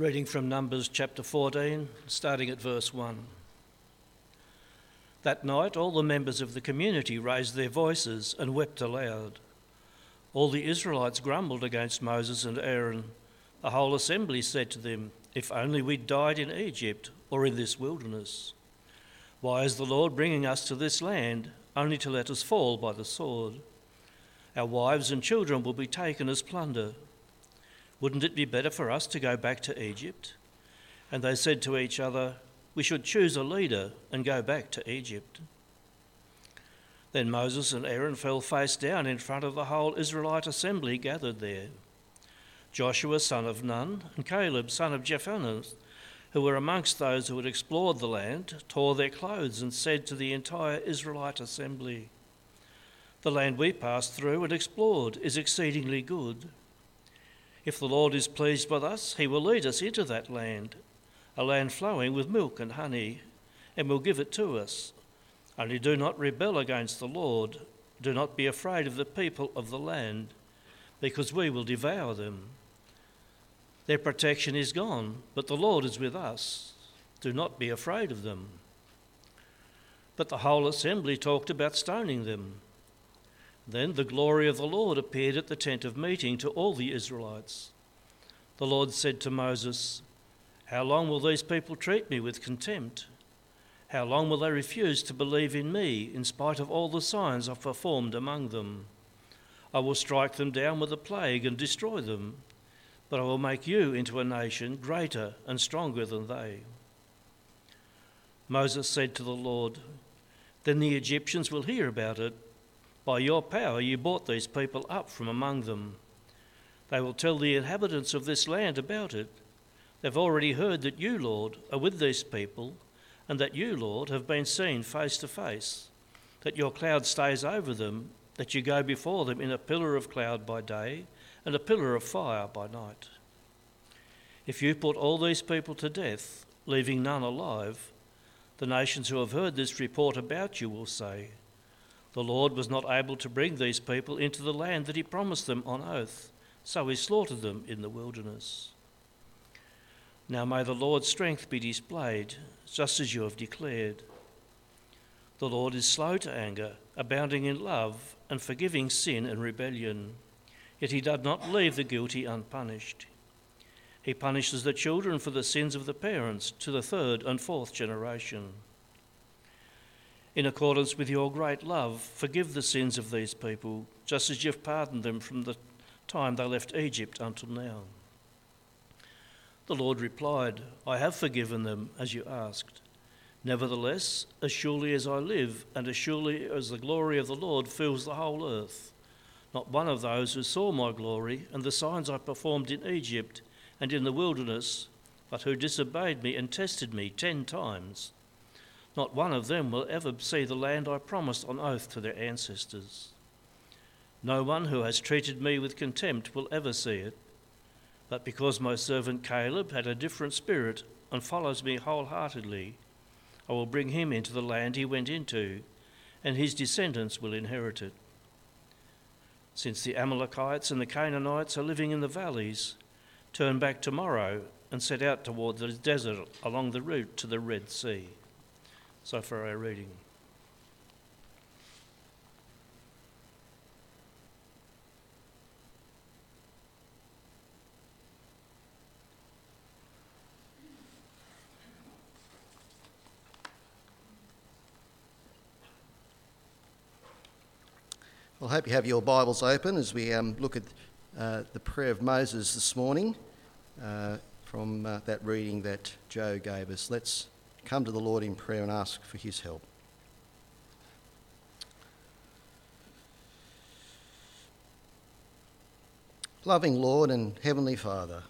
Reading from Numbers chapter 14, starting at verse 1. That night, all the members of the community raised their voices and wept aloud. All the Israelites grumbled against Moses and Aaron. The whole assembly said to them, If only we died in Egypt or in this wilderness. Why is the Lord bringing us to this land only to let us fall by the sword? Our wives and children will be taken as plunder. Wouldn't it be better for us to go back to Egypt? And they said to each other, We should choose a leader and go back to Egypt. Then Moses and Aaron fell face down in front of the whole Israelite assembly gathered there. Joshua, son of Nun, and Caleb, son of Jephunneh, who were amongst those who had explored the land, tore their clothes and said to the entire Israelite assembly, The land we passed through and explored is exceedingly good. If the Lord is pleased with us, he will lead us into that land, a land flowing with milk and honey, and will give it to us. Only do not rebel against the Lord. Do not be afraid of the people of the land, because we will devour them. Their protection is gone, but the Lord is with us. Do not be afraid of them. But the whole assembly talked about stoning them. Then the glory of the Lord appeared at the tent of meeting to all the Israelites. The Lord said to Moses, How long will these people treat me with contempt? How long will they refuse to believe in me, in spite of all the signs I've performed among them? I will strike them down with a plague and destroy them, but I will make you into a nation greater and stronger than they. Moses said to the Lord, Then the Egyptians will hear about it. By your power you brought these people up from among them. They will tell the inhabitants of this land about it. They've already heard that you, Lord, are with these people and that you, Lord, have been seen face to face, that your cloud stays over them, that you go before them in a pillar of cloud by day and a pillar of fire by night. If you put all these people to death, leaving none alive, the nations who have heard this report about you will say, The Lord was not able to bring these people into the land that he promised them on oath, so he slaughtered them in the wilderness. Now may the Lord's strength be displayed, just as you have declared. The Lord is slow to anger, abounding in love, and forgiving sin and rebellion. Yet he does not leave the guilty unpunished. He punishes the children for the sins of the parents to the third and fourth generation. In accordance with your great love, forgive the sins of these people, just as you've pardoned them from the time they left Egypt until now. The Lord replied, I have forgiven them as you asked. Nevertheless, as surely as I live, and as surely as the glory of the Lord fills the whole earth, not one of those who saw my glory and the signs I performed in Egypt and in the wilderness, but who disobeyed me and tested me ten times, not one of them will ever see the land I promised on oath to their ancestors. No one who has treated me with contempt will ever see it but because my servant Caleb had a different spirit and follows me wholeheartedly, I will bring him into the land he went into, and his descendants will inherit it. Since the Amalekites and the Canaanites are living in the valleys, turn back tomorrow and set out toward the desert along the route to the Red Sea. So for our reading. Well, I hope you have your Bibles open as we um, look at uh, the prayer of Moses this morning uh, from uh, that reading that Joe gave us. Let's come to the Lord in prayer and ask for his help. Loving Lord and Heavenly Father,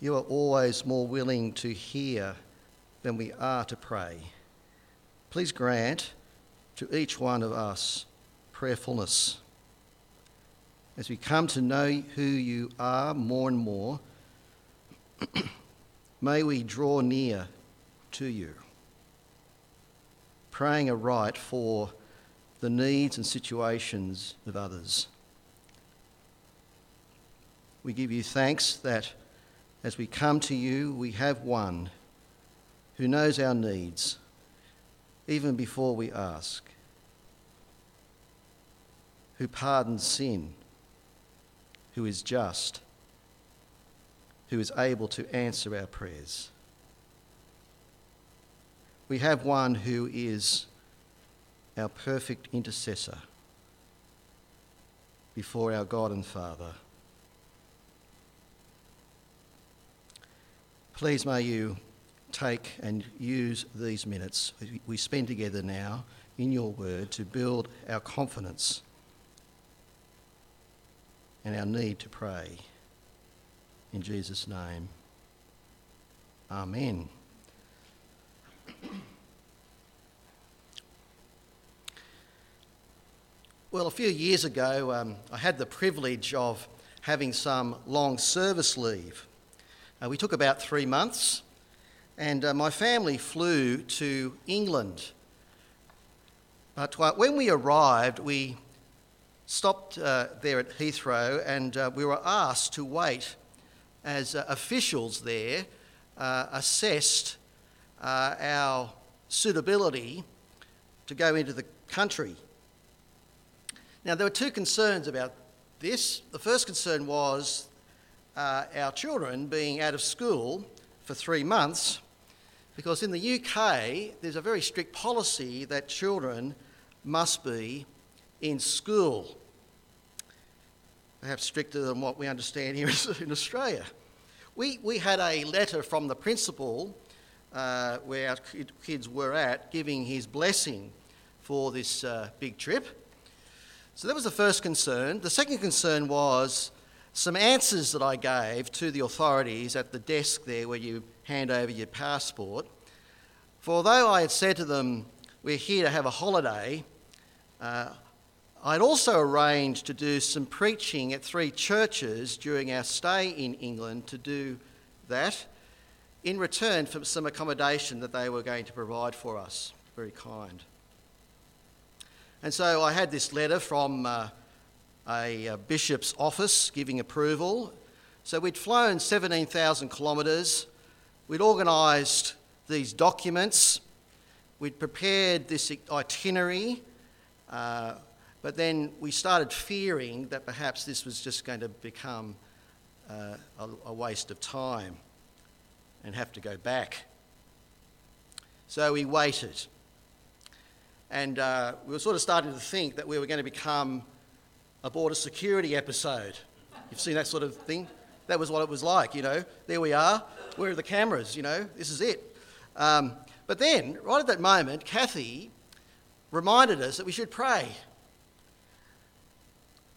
you are always more willing to hear than we are to pray. Please grant to each one of us prayerfulness. As we come to know who you are more and more, may we draw near to you, praying aright for the needs and situations of others. We give you thanks that as we come to you, we have one who knows our needs even before we ask, who pardons sin, who is just, who is able to answer our prayers. We have one who is our perfect intercessor before our God and Father. Please may you take and use these minutes we spend together now in your word to build our confidence and our need to pray. In Jesus' name, Amen. Well, a few years ago, um, I had the privilege of having some long service leave. Uh, we took about three months, and uh, my family flew to England. But uh, when we arrived, we stopped uh, there at Heathrow and uh, we were asked to wait as uh, officials there assessed our suitability to go into the country. Now, there were two concerns about this. The first concern was uh, our children being out of school for three months, because in the UK, there's a very strict policy that children must be in school. Perhaps stricter than what we understand here in Australia. We, we had a letter from the principal uh, where our kids were at giving his blessing for this uh, big trip. So that was the first concern. The second concern was some answers that I gave to the authorities at the desk there where you hand over your passport. For although I had said to them, We're here to have a holiday, uh, I'd also arranged to do some preaching at three churches during our stay in England to do that in return for some accommodation that they were going to provide for us. Very kind. And so I had this letter from uh, a, a, bishop's office giving approval. So we'd flown 17,000 kilometres, we'd organised these documents, we'd prepared this itinerary, uh, but then we started fearing that perhaps this was just going to become uh, a, a waste of time and have to go back. So we waited. And uh, we were sort of starting to think that we were going to become a border security episode. You've seen that sort of thing? That was what it was like, you know. There we are. Where are the cameras? You know, this is it. Um, but then, right at that moment, Kathy reminded us that we should pray,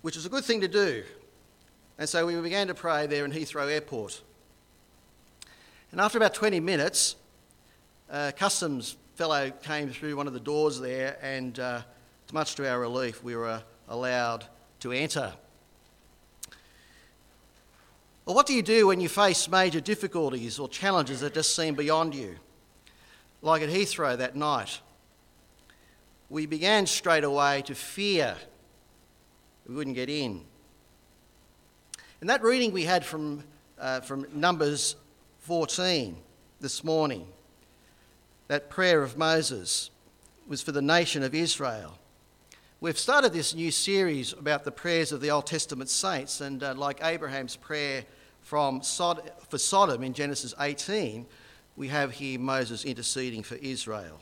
which was a good thing to do. And so we began to pray there in Heathrow Airport. And after about 20 minutes, uh, customs fellow came through one of the doors there, and uh, much to our relief, we were allowed to enter. Well, what do you do when you face major difficulties or challenges that just seem beyond you? Like at Heathrow that night, we began straight away to fear we wouldn't get in. And that reading we had from, uh, from Numbers 14 this morning that prayer of Moses was for the nation of Israel. We've started this new series about the prayers of the Old Testament saints, and uh, like Abraham's prayer from Sod- for Sodom in Genesis 18, we have here Moses interceding for Israel.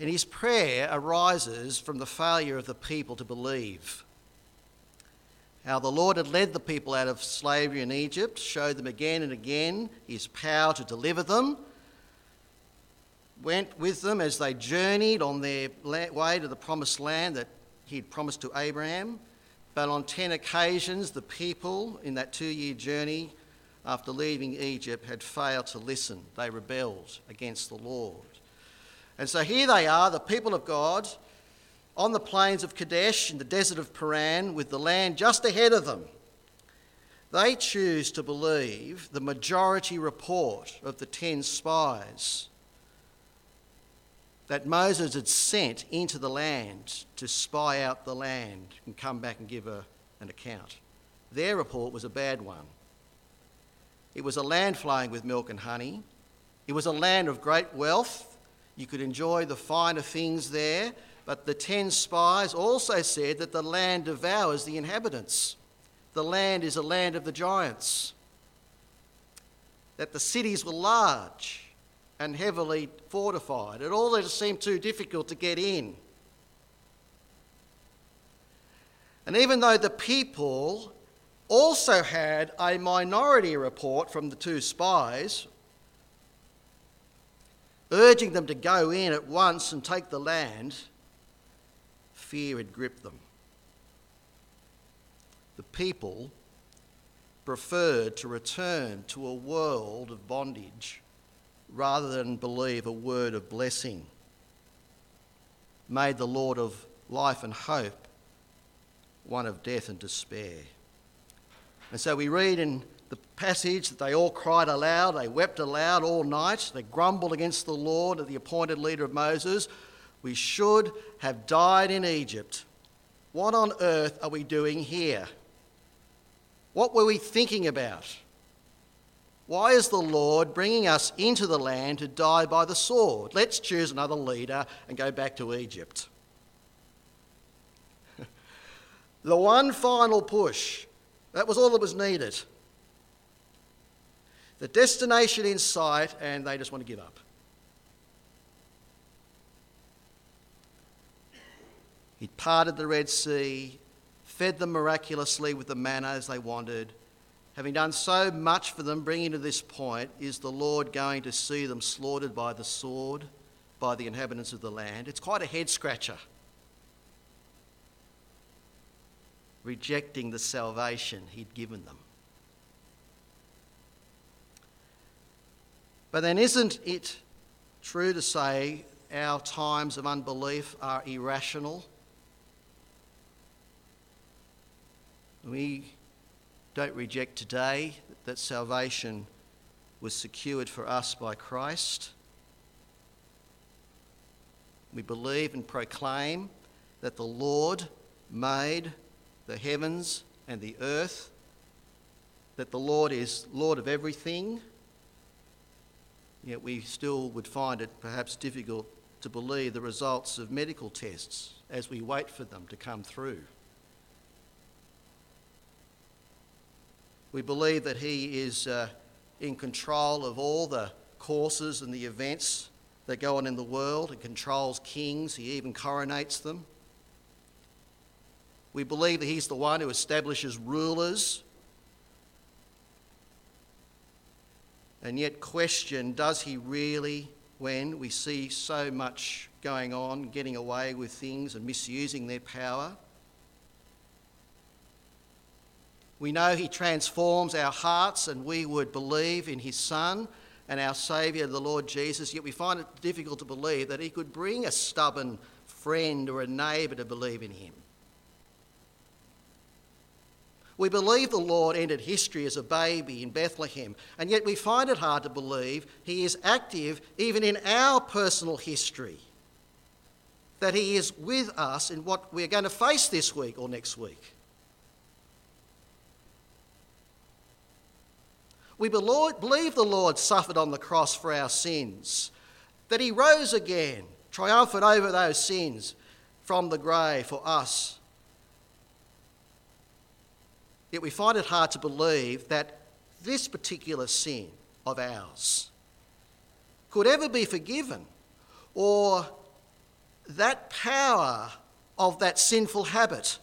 And his prayer arises from the failure of the people to believe. How the Lord had led the people out of slavery in Egypt, showed them again and again his power to deliver them, went with them as they journeyed on their way to the promised land that he had promised to Abraham. But on 10 occasions, the people in that two year journey after leaving Egypt had failed to listen. They rebelled against the Lord. And so here they are, the people of God, on the plains of Kadesh in the desert of Paran, with the land just ahead of them. They choose to believe the majority report of the 10 spies that Moses had sent into the land to spy out the land and come back and give a, an account. Their report was a bad one. It was a land flowing with milk and honey. It was a land of great wealth. You could enjoy the finer things there. But the ten spies also said that the land devours the inhabitants. The land is a land of the giants. That the cities were large and heavily fortified. It all just seemed too difficult to get in. And even though the people also had a minority report from the two spies urging them to go in at once and take the land, fear had gripped them. The people preferred to return to a world of bondage rather than believe a word of blessing. Made the Lord of life and hope one of death and despair. And so we read in the passage that they all cried aloud, they wept aloud all night, they grumbled against the Lord, the appointed leader of Moses. We should have died in Egypt. What on earth are we doing here? What were we thinking about? Why is the Lord bringing us into the land to die by the sword? Let's choose another leader and go back to Egypt. the one final push, that was all that was needed. The destination in sight, and they just want to give up. He parted the Red Sea, fed them miraculously with the manna as they wanted having done so much for them, bringing to this point, is the Lord going to see them slaughtered by the sword, by the inhabitants of the land? It's quite a head scratcher. Rejecting the salvation he'd given them. But then, isn't it true to say our times of unbelief are irrational? We don't reject today that salvation was secured for us by Christ. We believe and proclaim that the Lord made the heavens and the earth, that the Lord is Lord of everything. Yet we still would find it perhaps difficult to believe the results of medical tests as we wait for them to come through. We believe that He is uh, in control of all the courses and the events that go on in the world. He controls kings, He even coronates them. We believe that He's the one who establishes rulers. And yet, question does He really, when we see so much going on, getting away with things and misusing their power? We know He transforms our hearts, and we would believe in His Son and our Saviour, the Lord Jesus, yet we find it difficult to believe that He could bring a stubborn friend or a neighbour to believe in Him. We believe the Lord entered history as a baby in Bethlehem, and yet we find it hard to believe He is active even in our personal history. That He is with us in what we're going to face this week or next week. We believe the Lord suffered on the cross for our sins, that he rose again, triumphant over those sins from the grave for us. Yet we find it hard to believe that this particular sin of ours could ever be forgiven or that power of that sinful habit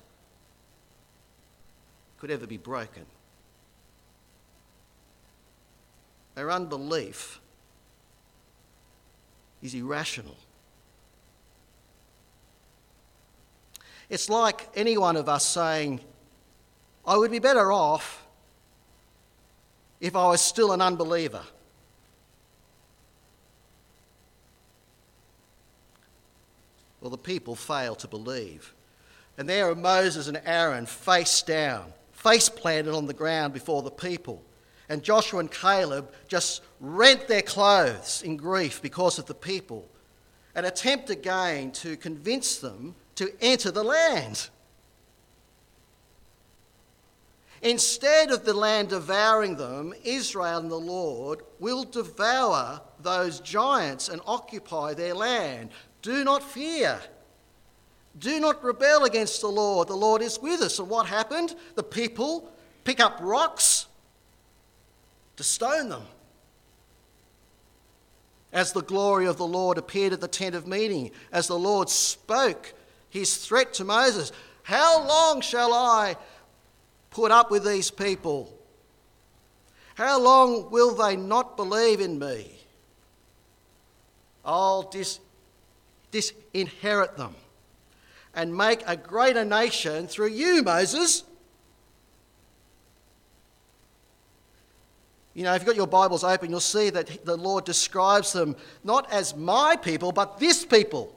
could ever be broken. Our unbelief is irrational. It's like any one of us saying, I would be better off if I was still an unbeliever. Well, the people fail to believe. And there are Moses and Aaron face down, face planted on the ground before the people. And Joshua and Caleb just rent their clothes in grief because of the people and attempt again to convince them to enter the land. Instead of the land devouring them, Israel and the Lord will devour those giants and occupy their land. Do not fear. Do not rebel against the Lord. The Lord is with us. And what happened? The people pick up rocks to stone them. As the glory of the Lord appeared at the tent of meeting, as the Lord spoke his threat to Moses How long shall I put up with these people? How long will they not believe in me? I'll dis- disinherit them and make a greater nation through you, Moses. You know, if you've got your Bibles open, you'll see that the Lord describes them not as my people, but this people.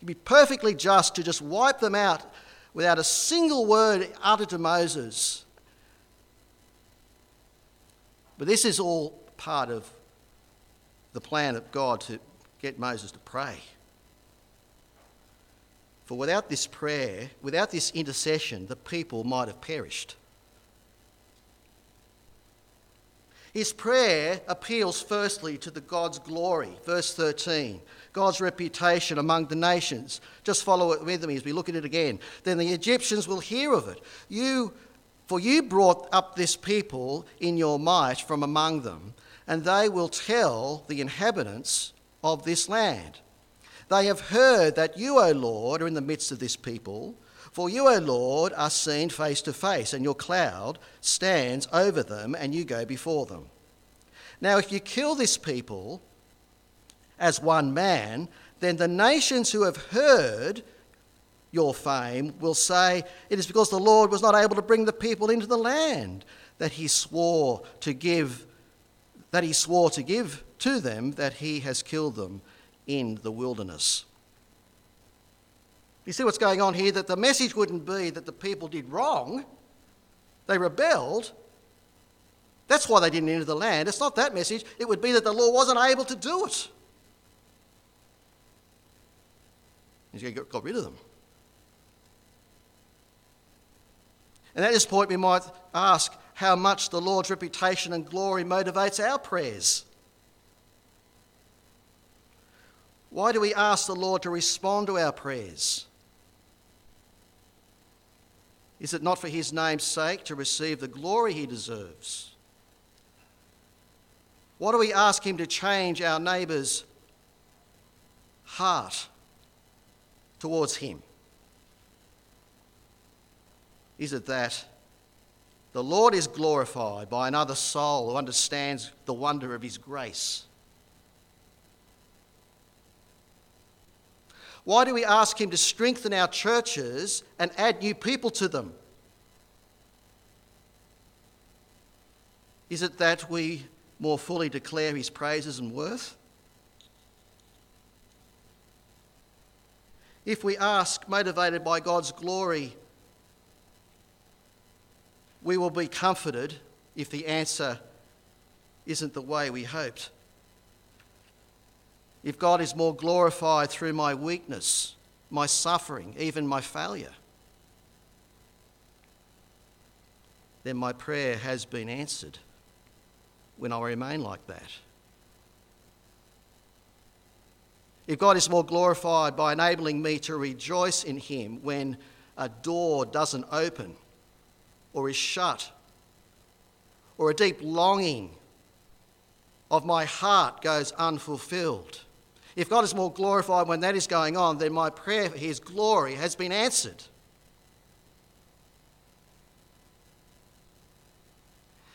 He'd be perfectly just to just wipe them out without a single word uttered to Moses. But this is all part of the plan of God to get Moses to pray. For without this prayer, without this intercession, the people might have perished. His prayer appeals firstly to the God's glory. Verse 13. God's reputation among the nations. Just follow it with me as we look at it again. Then the Egyptians will hear of it. You, for you brought up this people in your might from among them, and they will tell the inhabitants of this land. They have heard that you, O Lord, are in the midst of this people. For you, O Lord, are seen face to face, and your cloud stands over them, and you go before them. Now, if you kill this people as one man, then the nations who have heard your fame will say, It is because the Lord was not able to bring the people into the land that he swore to give that he swore to give to them that he has killed them in the wilderness. You see what's going on here? That the message wouldn't be that the people did wrong, they rebelled. That's why they didn't enter the land. It's not that message. It would be that the Lord wasn't able to do it. He got rid of them. And at this point, we might ask how much the Lord's reputation and glory motivates our prayers. Why do we ask the Lord to respond to our prayers? Is it not for his name's sake to receive the glory he deserves? Why do we ask him to change our neighbour's heart towards him? Is it that the Lord is glorified by another soul who understands the wonder of his grace? Why do we ask Him to strengthen our churches and add new people to them? Is it that we more fully declare His praises and worth? If we ask, motivated by God's glory, we will be comforted if the answer isn't the way we hoped if God is more glorified through my weakness, my suffering, even my failure, then my prayer has been answered when I remain like that. If God is more glorified by enabling me to rejoice in Him when a door doesn't open or is shut, or a deep longing of my heart goes unfulfilled, if God is more glorified when that is going on, then my prayer for His glory has been answered.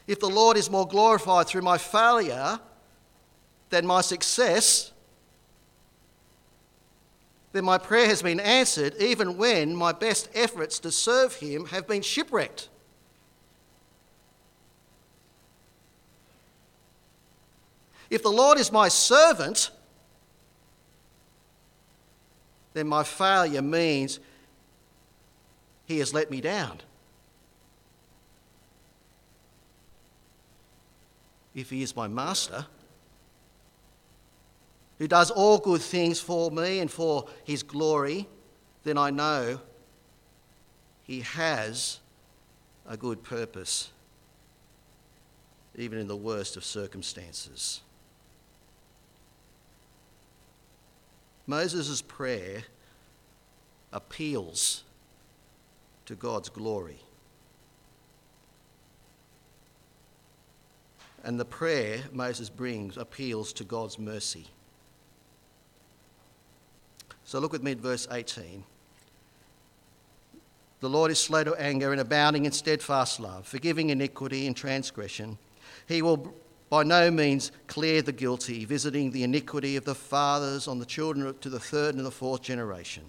If the Lord is more glorified through my failure than my success, then my prayer has been answered even when my best efforts to serve Him have been shipwrecked. If the Lord is my servant, then my failure means he has let me down. If he is my master, who does all good things for me and for his glory, then I know he has a good purpose, even in the worst of circumstances. Moses' prayer appeals to God's glory. And the prayer Moses brings appeals to God's mercy. So look with me at verse 18. The Lord is slow to anger and abounding in steadfast love, forgiving iniquity and transgression. He will by no means clear the guilty, visiting the iniquity of the fathers on the children to the third and the fourth generation.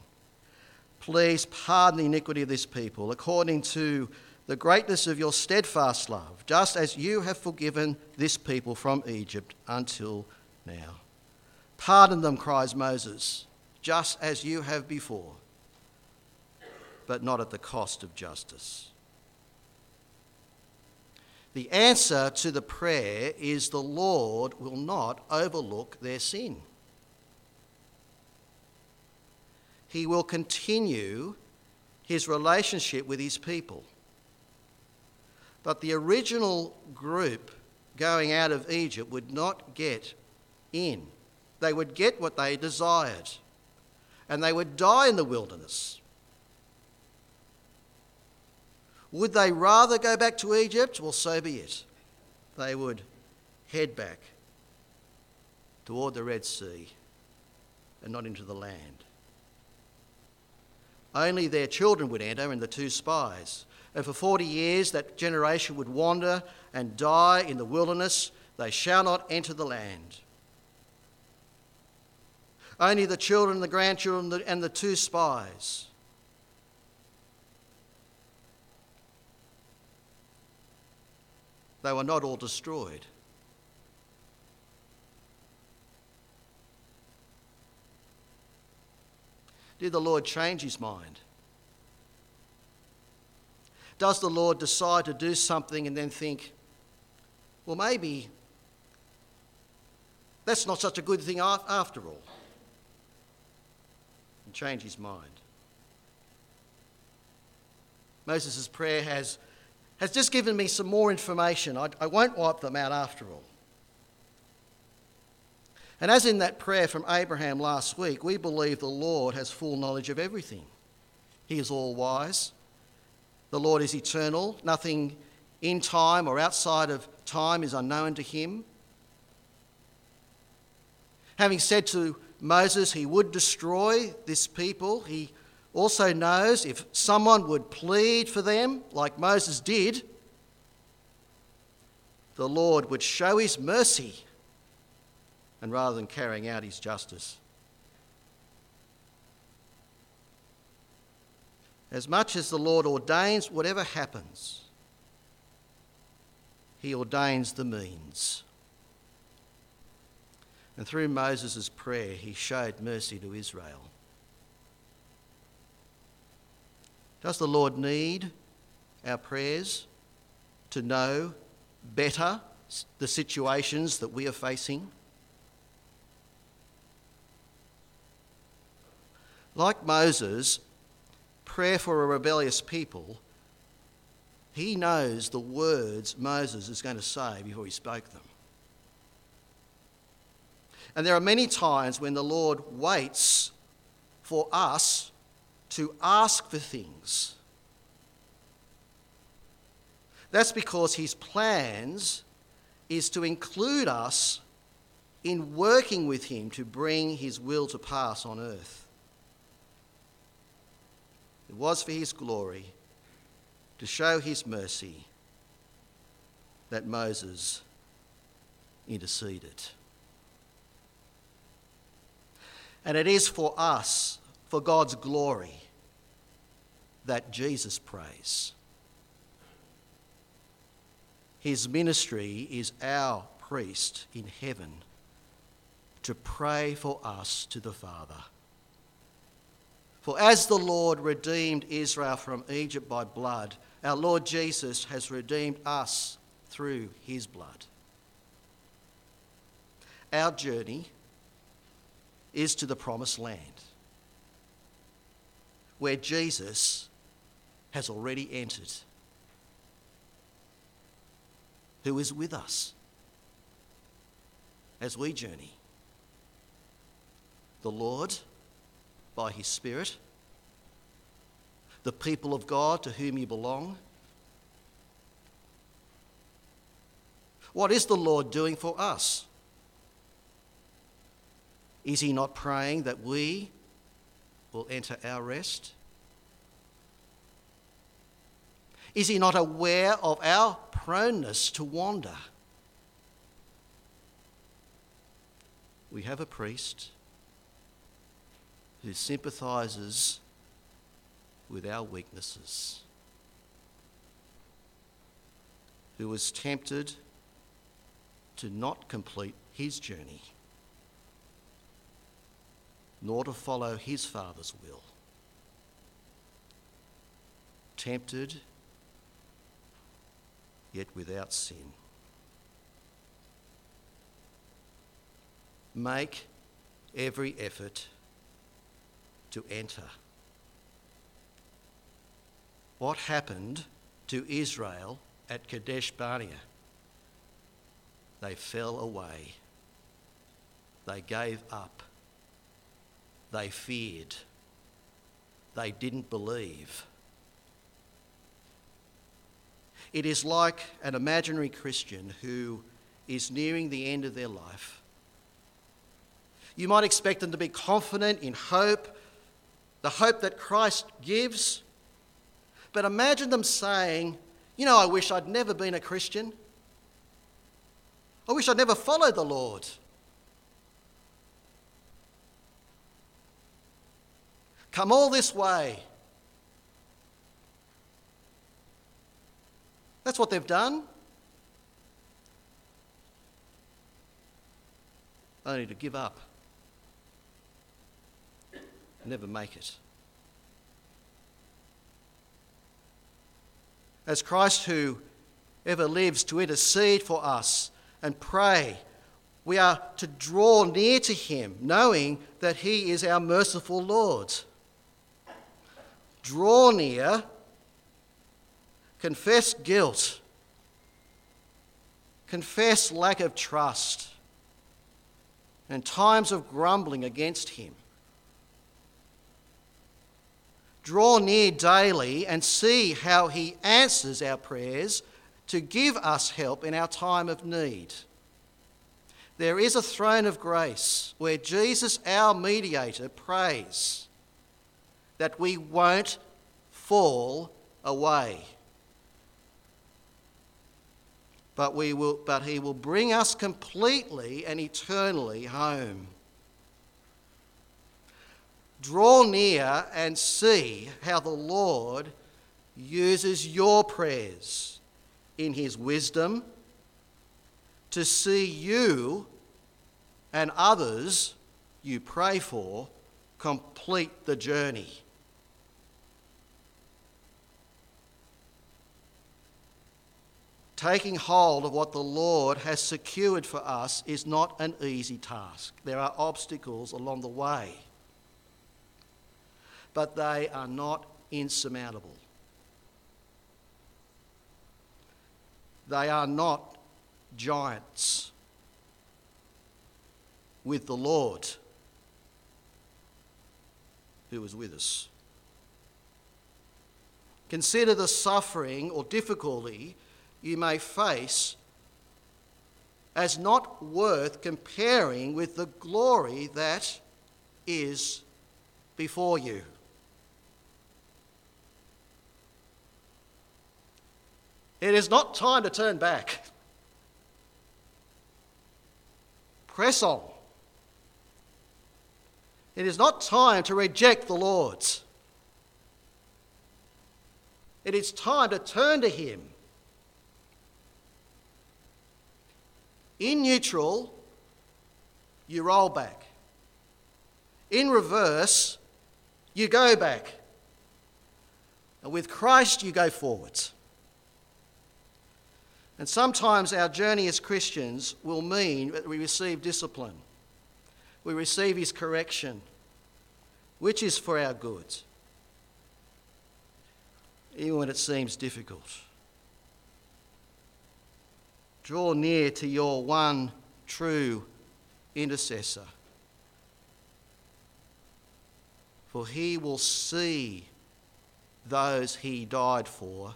Please pardon the iniquity of this people according to the greatness of your steadfast love, just as you have forgiven this people from Egypt until now. Pardon them, cries Moses, just as you have before, but not at the cost of justice. The answer to the prayer is the Lord will not overlook their sin. He will continue his relationship with his people. But the original group going out of Egypt would not get in. They would get what they desired, and they would die in the wilderness. Would they rather go back to Egypt? Well, so be it. They would head back toward the Red Sea and not into the land. Only their children would enter and the two spies. And for 40 years that generation would wander and die in the wilderness. They shall not enter the land. Only the children, the grandchildren, and the two spies. They were not all destroyed. Did the Lord change his mind? Does the Lord decide to do something and then think, well, maybe that's not such a good thing after all? And change his mind. Moses' prayer has, has just given me some more information. I, I won't wipe them out after all. And as in that prayer from Abraham last week, we believe the Lord has full knowledge of everything. He is all wise, the Lord is eternal. Nothing in time or outside of time is unknown to him. Having said to Moses he would destroy this people, he also knows if someone would plead for them, like Moses did, the Lord would show his mercy and rather than carrying out his justice. As much as the Lord ordains whatever happens, he ordains the means. And through Moses' prayer, he showed mercy to Israel. Does the Lord need our prayers to know better the situations that we are facing? Like Moses, prayer for a rebellious people, he knows the words Moses is going to say before he spoke them. And there are many times when the Lord waits for us to ask for things. That's because his plans is to include us in working with him to bring his will to pass on earth. It was for his glory to show his mercy that Moses interceded. And it is for us, for God's glory, that Jesus prays. His ministry is our priest in heaven to pray for us to the Father. For as the Lord redeemed Israel from Egypt by blood, our Lord Jesus has redeemed us through his blood. Our journey is to the promised land, where Jesus has already entered. who is with us as we journey. The Lord, by His Spirit, the people of God to whom you belong. What is the Lord doing for us? Is He not praying that we will enter our rest? Is He not aware of our proneness to wander? We have a priest who sympathises with our weaknesses, who was tempted to not complete his journey, nor to follow his Father's will. Tempted, yet without sin. Make every effort to enter. What happened to Israel at Kadesh Barnea? They fell away. They gave up. They feared. They didn't believe. It is like an imaginary Christian who is nearing the end of their life. You might expect them to be confident in hope, the hope that Christ gives. But imagine them saying, You know, I wish I'd never been a Christian. I wish I'd never followed the Lord. Come all this way. That's what they've done. Only to give up, never make it. As Christ, who ever lives to intercede for us and pray, we are to draw near to him, knowing that he is our merciful Lord. Draw near confess guilt, confess lack of trust, and times of grumbling against Him. Draw near daily and see how He answers our prayers to give us help in our time of need. There is a throne of grace where Jesus, our mediator, prays that we won't fall away but, we will, but he will bring us completely and eternally home. Draw near and see how the Lord uses your prayers in his wisdom to see you and others you pray for complete the journey. Taking hold of what the Lord has secured for us is not an easy task. There are obstacles along the way, but they are not insurmountable. They are not giants with the Lord who is with us. Consider the suffering or difficulty you may face as not worth comparing with the glory that is before you. It is not time to turn back. Press on. It is not time to reject the Lord's. It is time to turn to Him In neutral, you roll back. In reverse, you go back. And with Christ, you go forwards. And sometimes our journey as Christians will mean that we receive discipline, we receive His correction, which is for our good, even when it seems difficult. Draw near to your one true intercessor. For he will see those he died for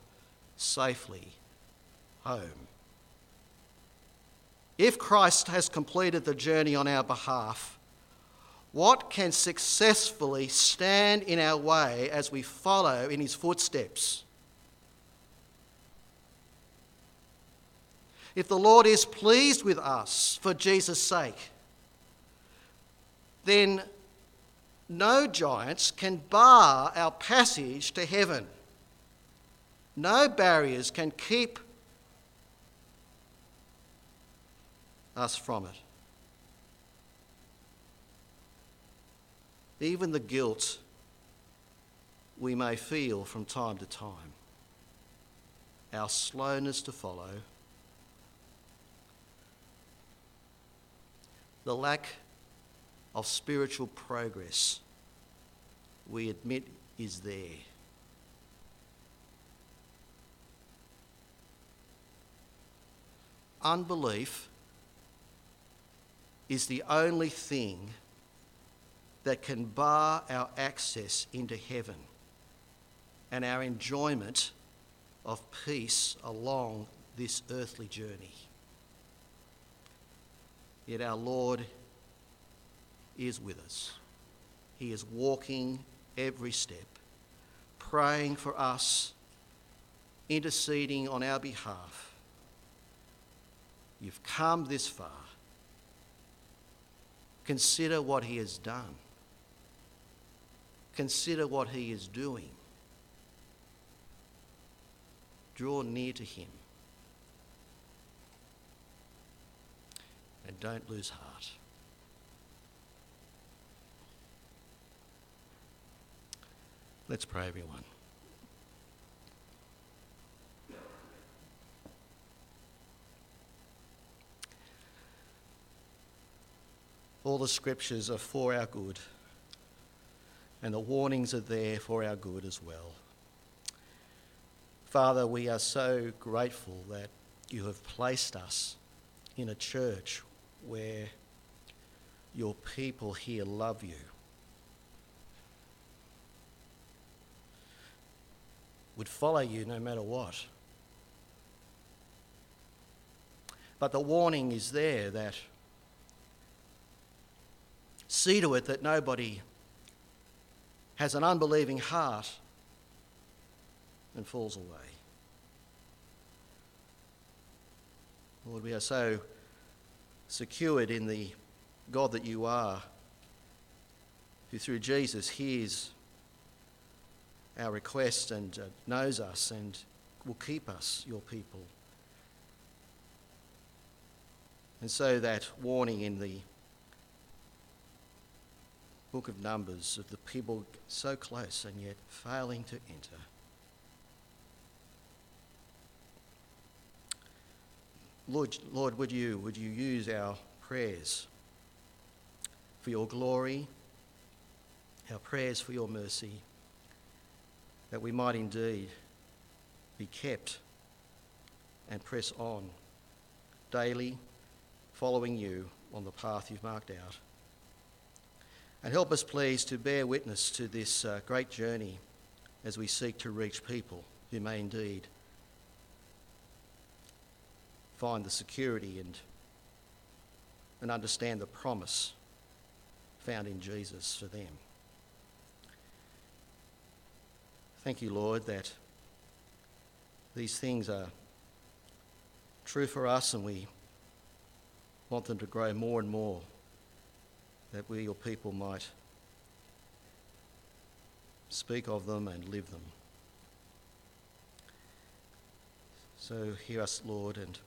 safely home. If Christ has completed the journey on our behalf, what can successfully stand in our way as we follow in his footsteps? If the Lord is pleased with us for Jesus' sake, then no giants can bar our passage to heaven. No barriers can keep us from it. Even the guilt we may feel from time to time, our slowness to follow, the lack of spiritual progress we admit is there. Unbelief is the only thing that can bar our access into heaven and our enjoyment of peace along this earthly journey. Yet our Lord is with us. He is walking every step, praying for us, interceding on our behalf. You've come this far. Consider what He has done. Consider what He is doing. Draw near to Him. And don't lose heart. Let's pray, everyone. All the scriptures are for our good, and the warnings are there for our good as well. Father, we are so grateful that you have placed us in a church where your people here love you. Would follow you no matter what. But the warning is there that see to it that nobody has an unbelieving heart and falls away. Lord, we are so secured in the God that you are, who through Jesus hears our request and uh, knows us and will keep us, your people. And so that warning in the book of Numbers of the people so close and yet failing to enter. Lord, Lord, would you would you use our prayers for your glory, our prayers for your mercy, that we might indeed be kept and press on daily, following you on the path you've marked out. And help us, please, to bear witness to this uh, great journey as we seek to reach people who may indeed find the security and, and understand the promise found in Jesus for them. Thank you, Lord, that these things are true for us and we want them to grow more and more that we, your people, might speak of them and live them. So hear us, Lord, and